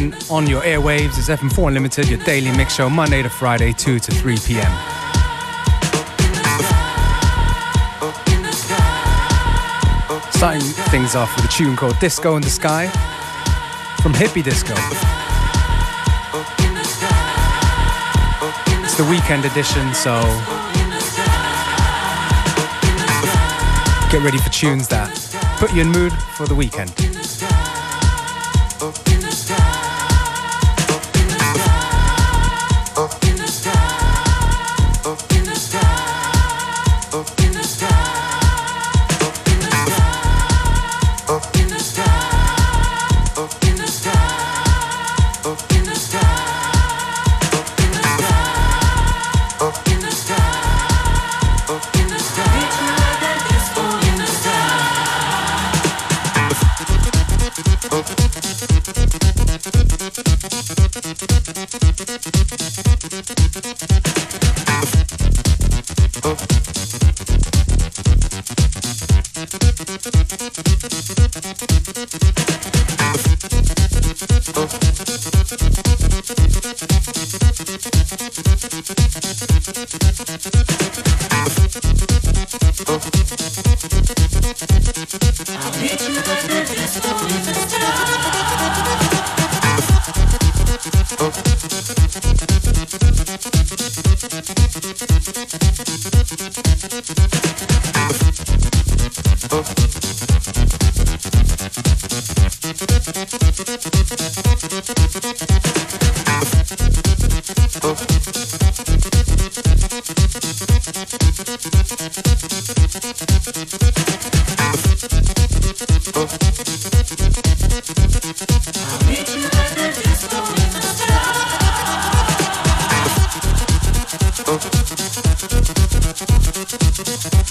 and on your airwaves is FM4 Unlimited, your daily mix show, Monday to Friday, 2 to 3 p.m. Starting things off with a tune called Disco in the Sky from Hippie Disco. It's the weekend edition, so get ready for tunes that put you in mood for the weekend. Thank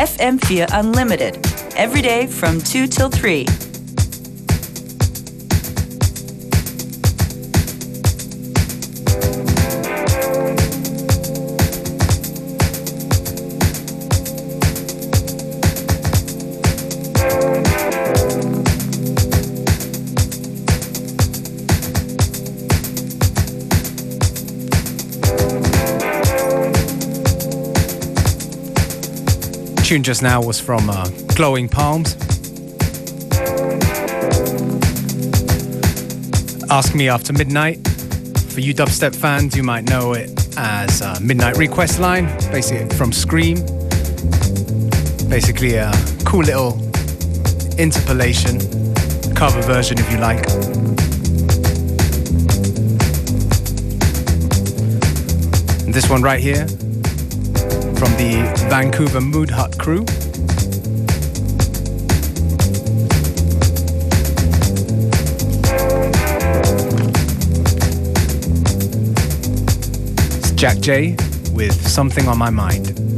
FM4 Unlimited, every day from 2 till 3. Tune just now was from uh, Glowing Palms. Ask Me After Midnight. For you dubstep fans, you might know it as uh, Midnight Request Line, basically from Skream. Basically, a cool little interpolation, cover version if you like. And this one right here the Vancouver Mood Hut crew. It's Jack J with Something on My Mind.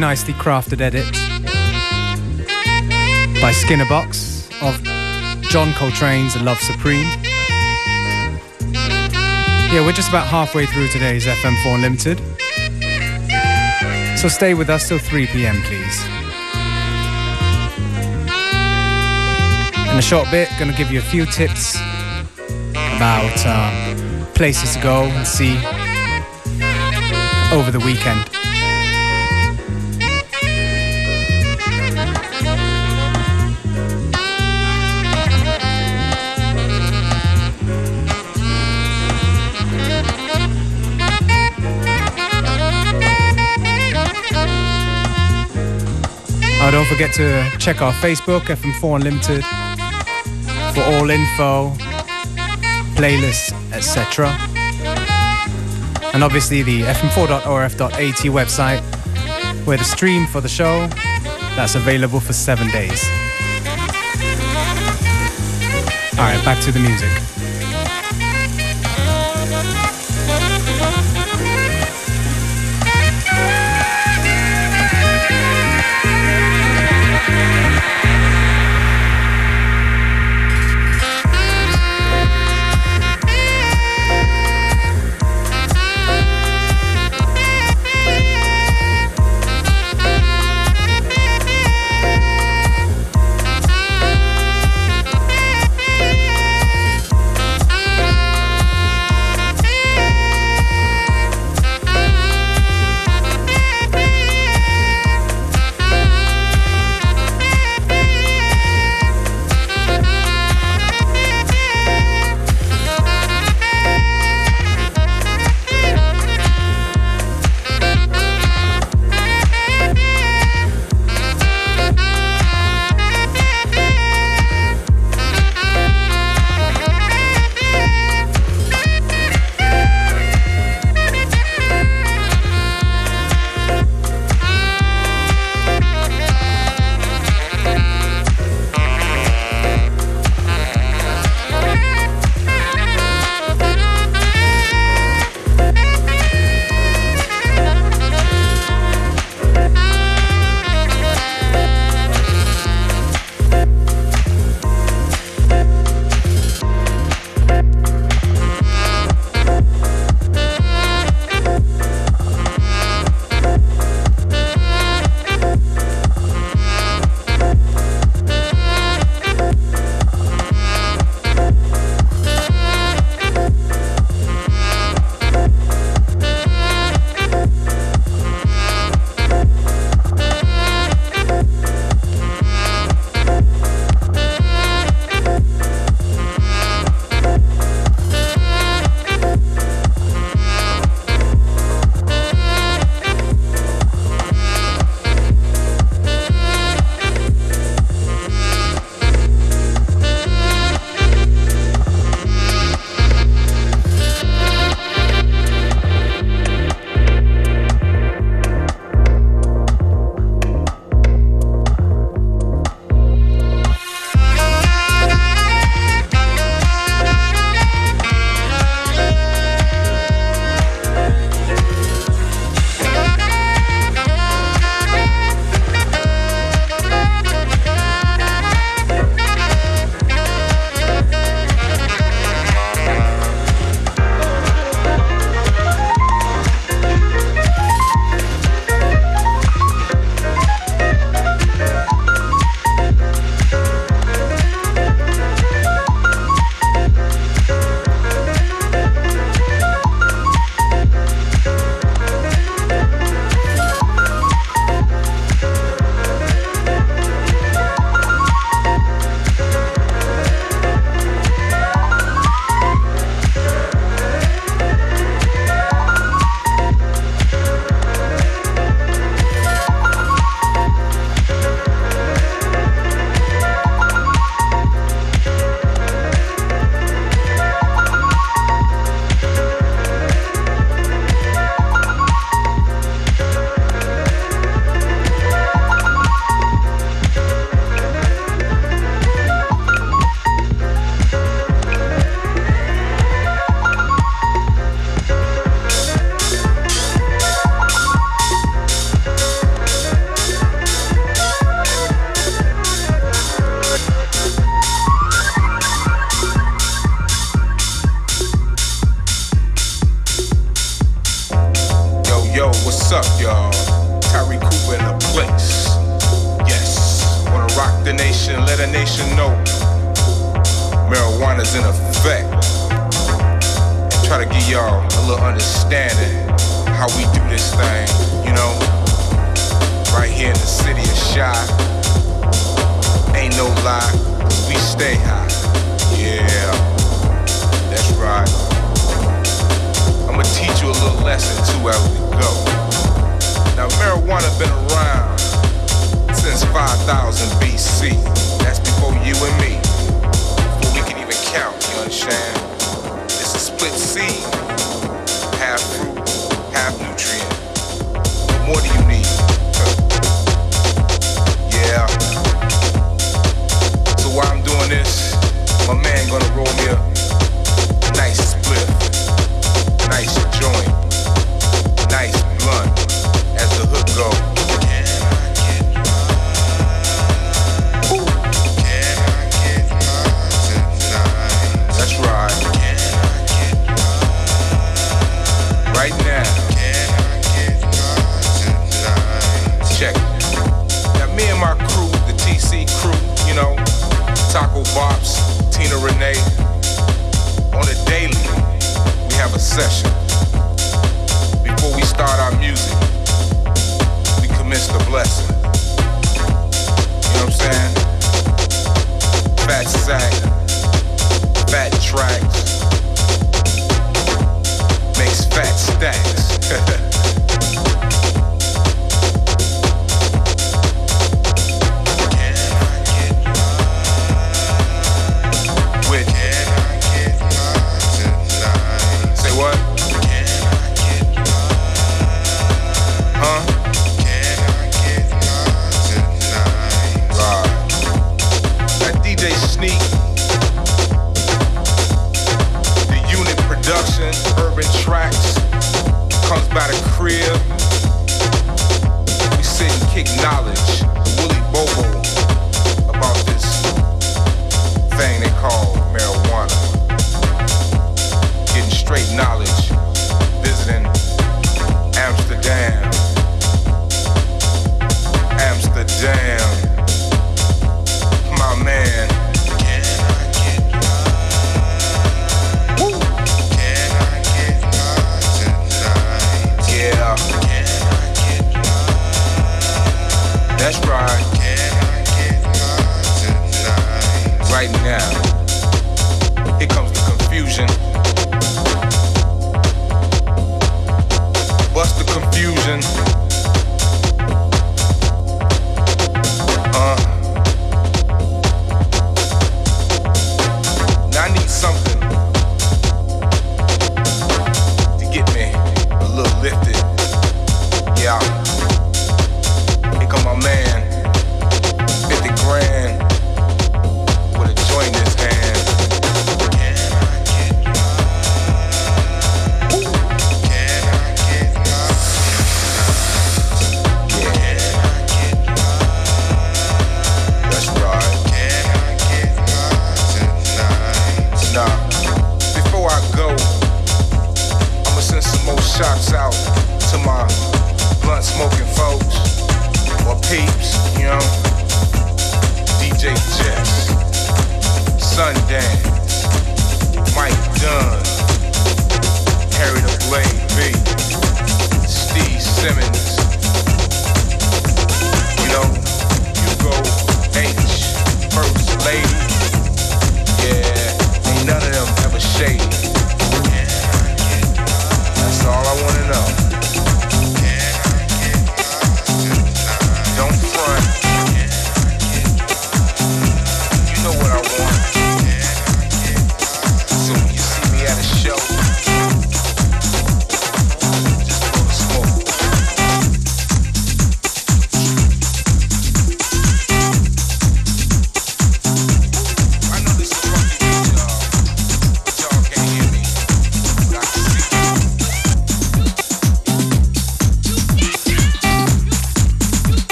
Nicely crafted edit by Skinnerbox of John Coltrane's Love Supreme. Yeah, we're just about halfway through today's FM4 Unlimited. So stay with us till 3 p.m., please. In a short bit, gonna give you a few tips about uh, places to go and see over the weekend. Don't forget to check our Facebook, FM4 Unlimited, for all info, playlists, etc. And obviously the fm4.orf.at website, where the stream for the show, that's available for seven days. All right, back to the music.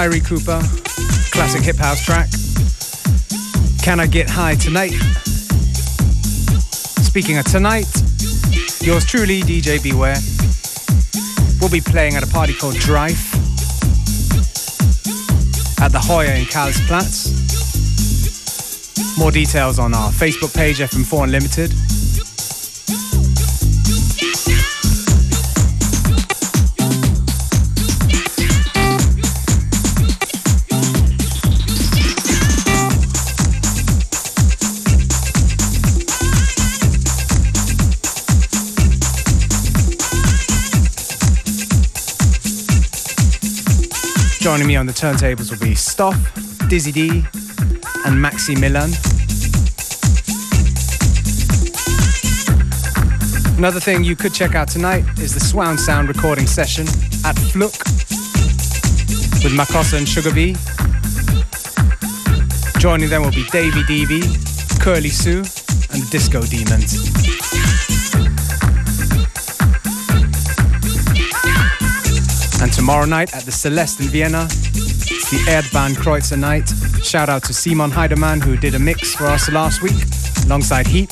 Tyree Cooper, classic hip house track. Can I Get High Tonight? Speaking of tonight, yours truly, DJ Beware, will be playing at a party called Drive at the Heuer in Karlsplatz. More details on our Facebook page, FM4 Unlimited. Joining me on the turntables will be Stoff, Dizzy D, and Maxi Milan. Another thing you could check out tonight is the Swan Sound recording session at Fluc with Makossa and Sugar. Joining them will be Davey DB, Curly Sue, and the Disco Demons. And tomorrow night at the Celeste in Vienna, the Erdbahn Kreuzer night. Shout out to Simon Heidemann who did a mix for us last week alongside Heap.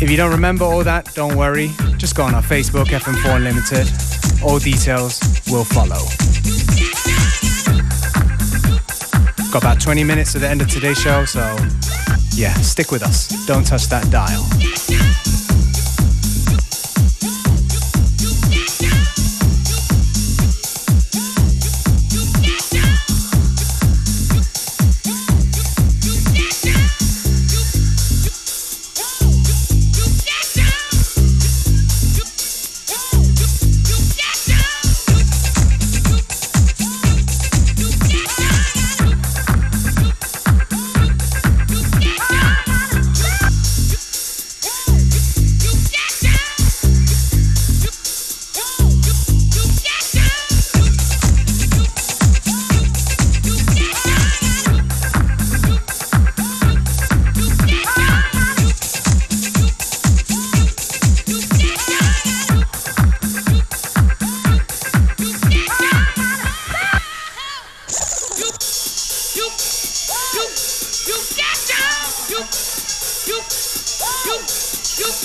If you don't remember all that, don't worry. Just go on our Facebook, FM4 Unlimited. All details will follow. Got about 20 minutes to the end of today's show, so yeah, stick with us. Don't touch that dial. You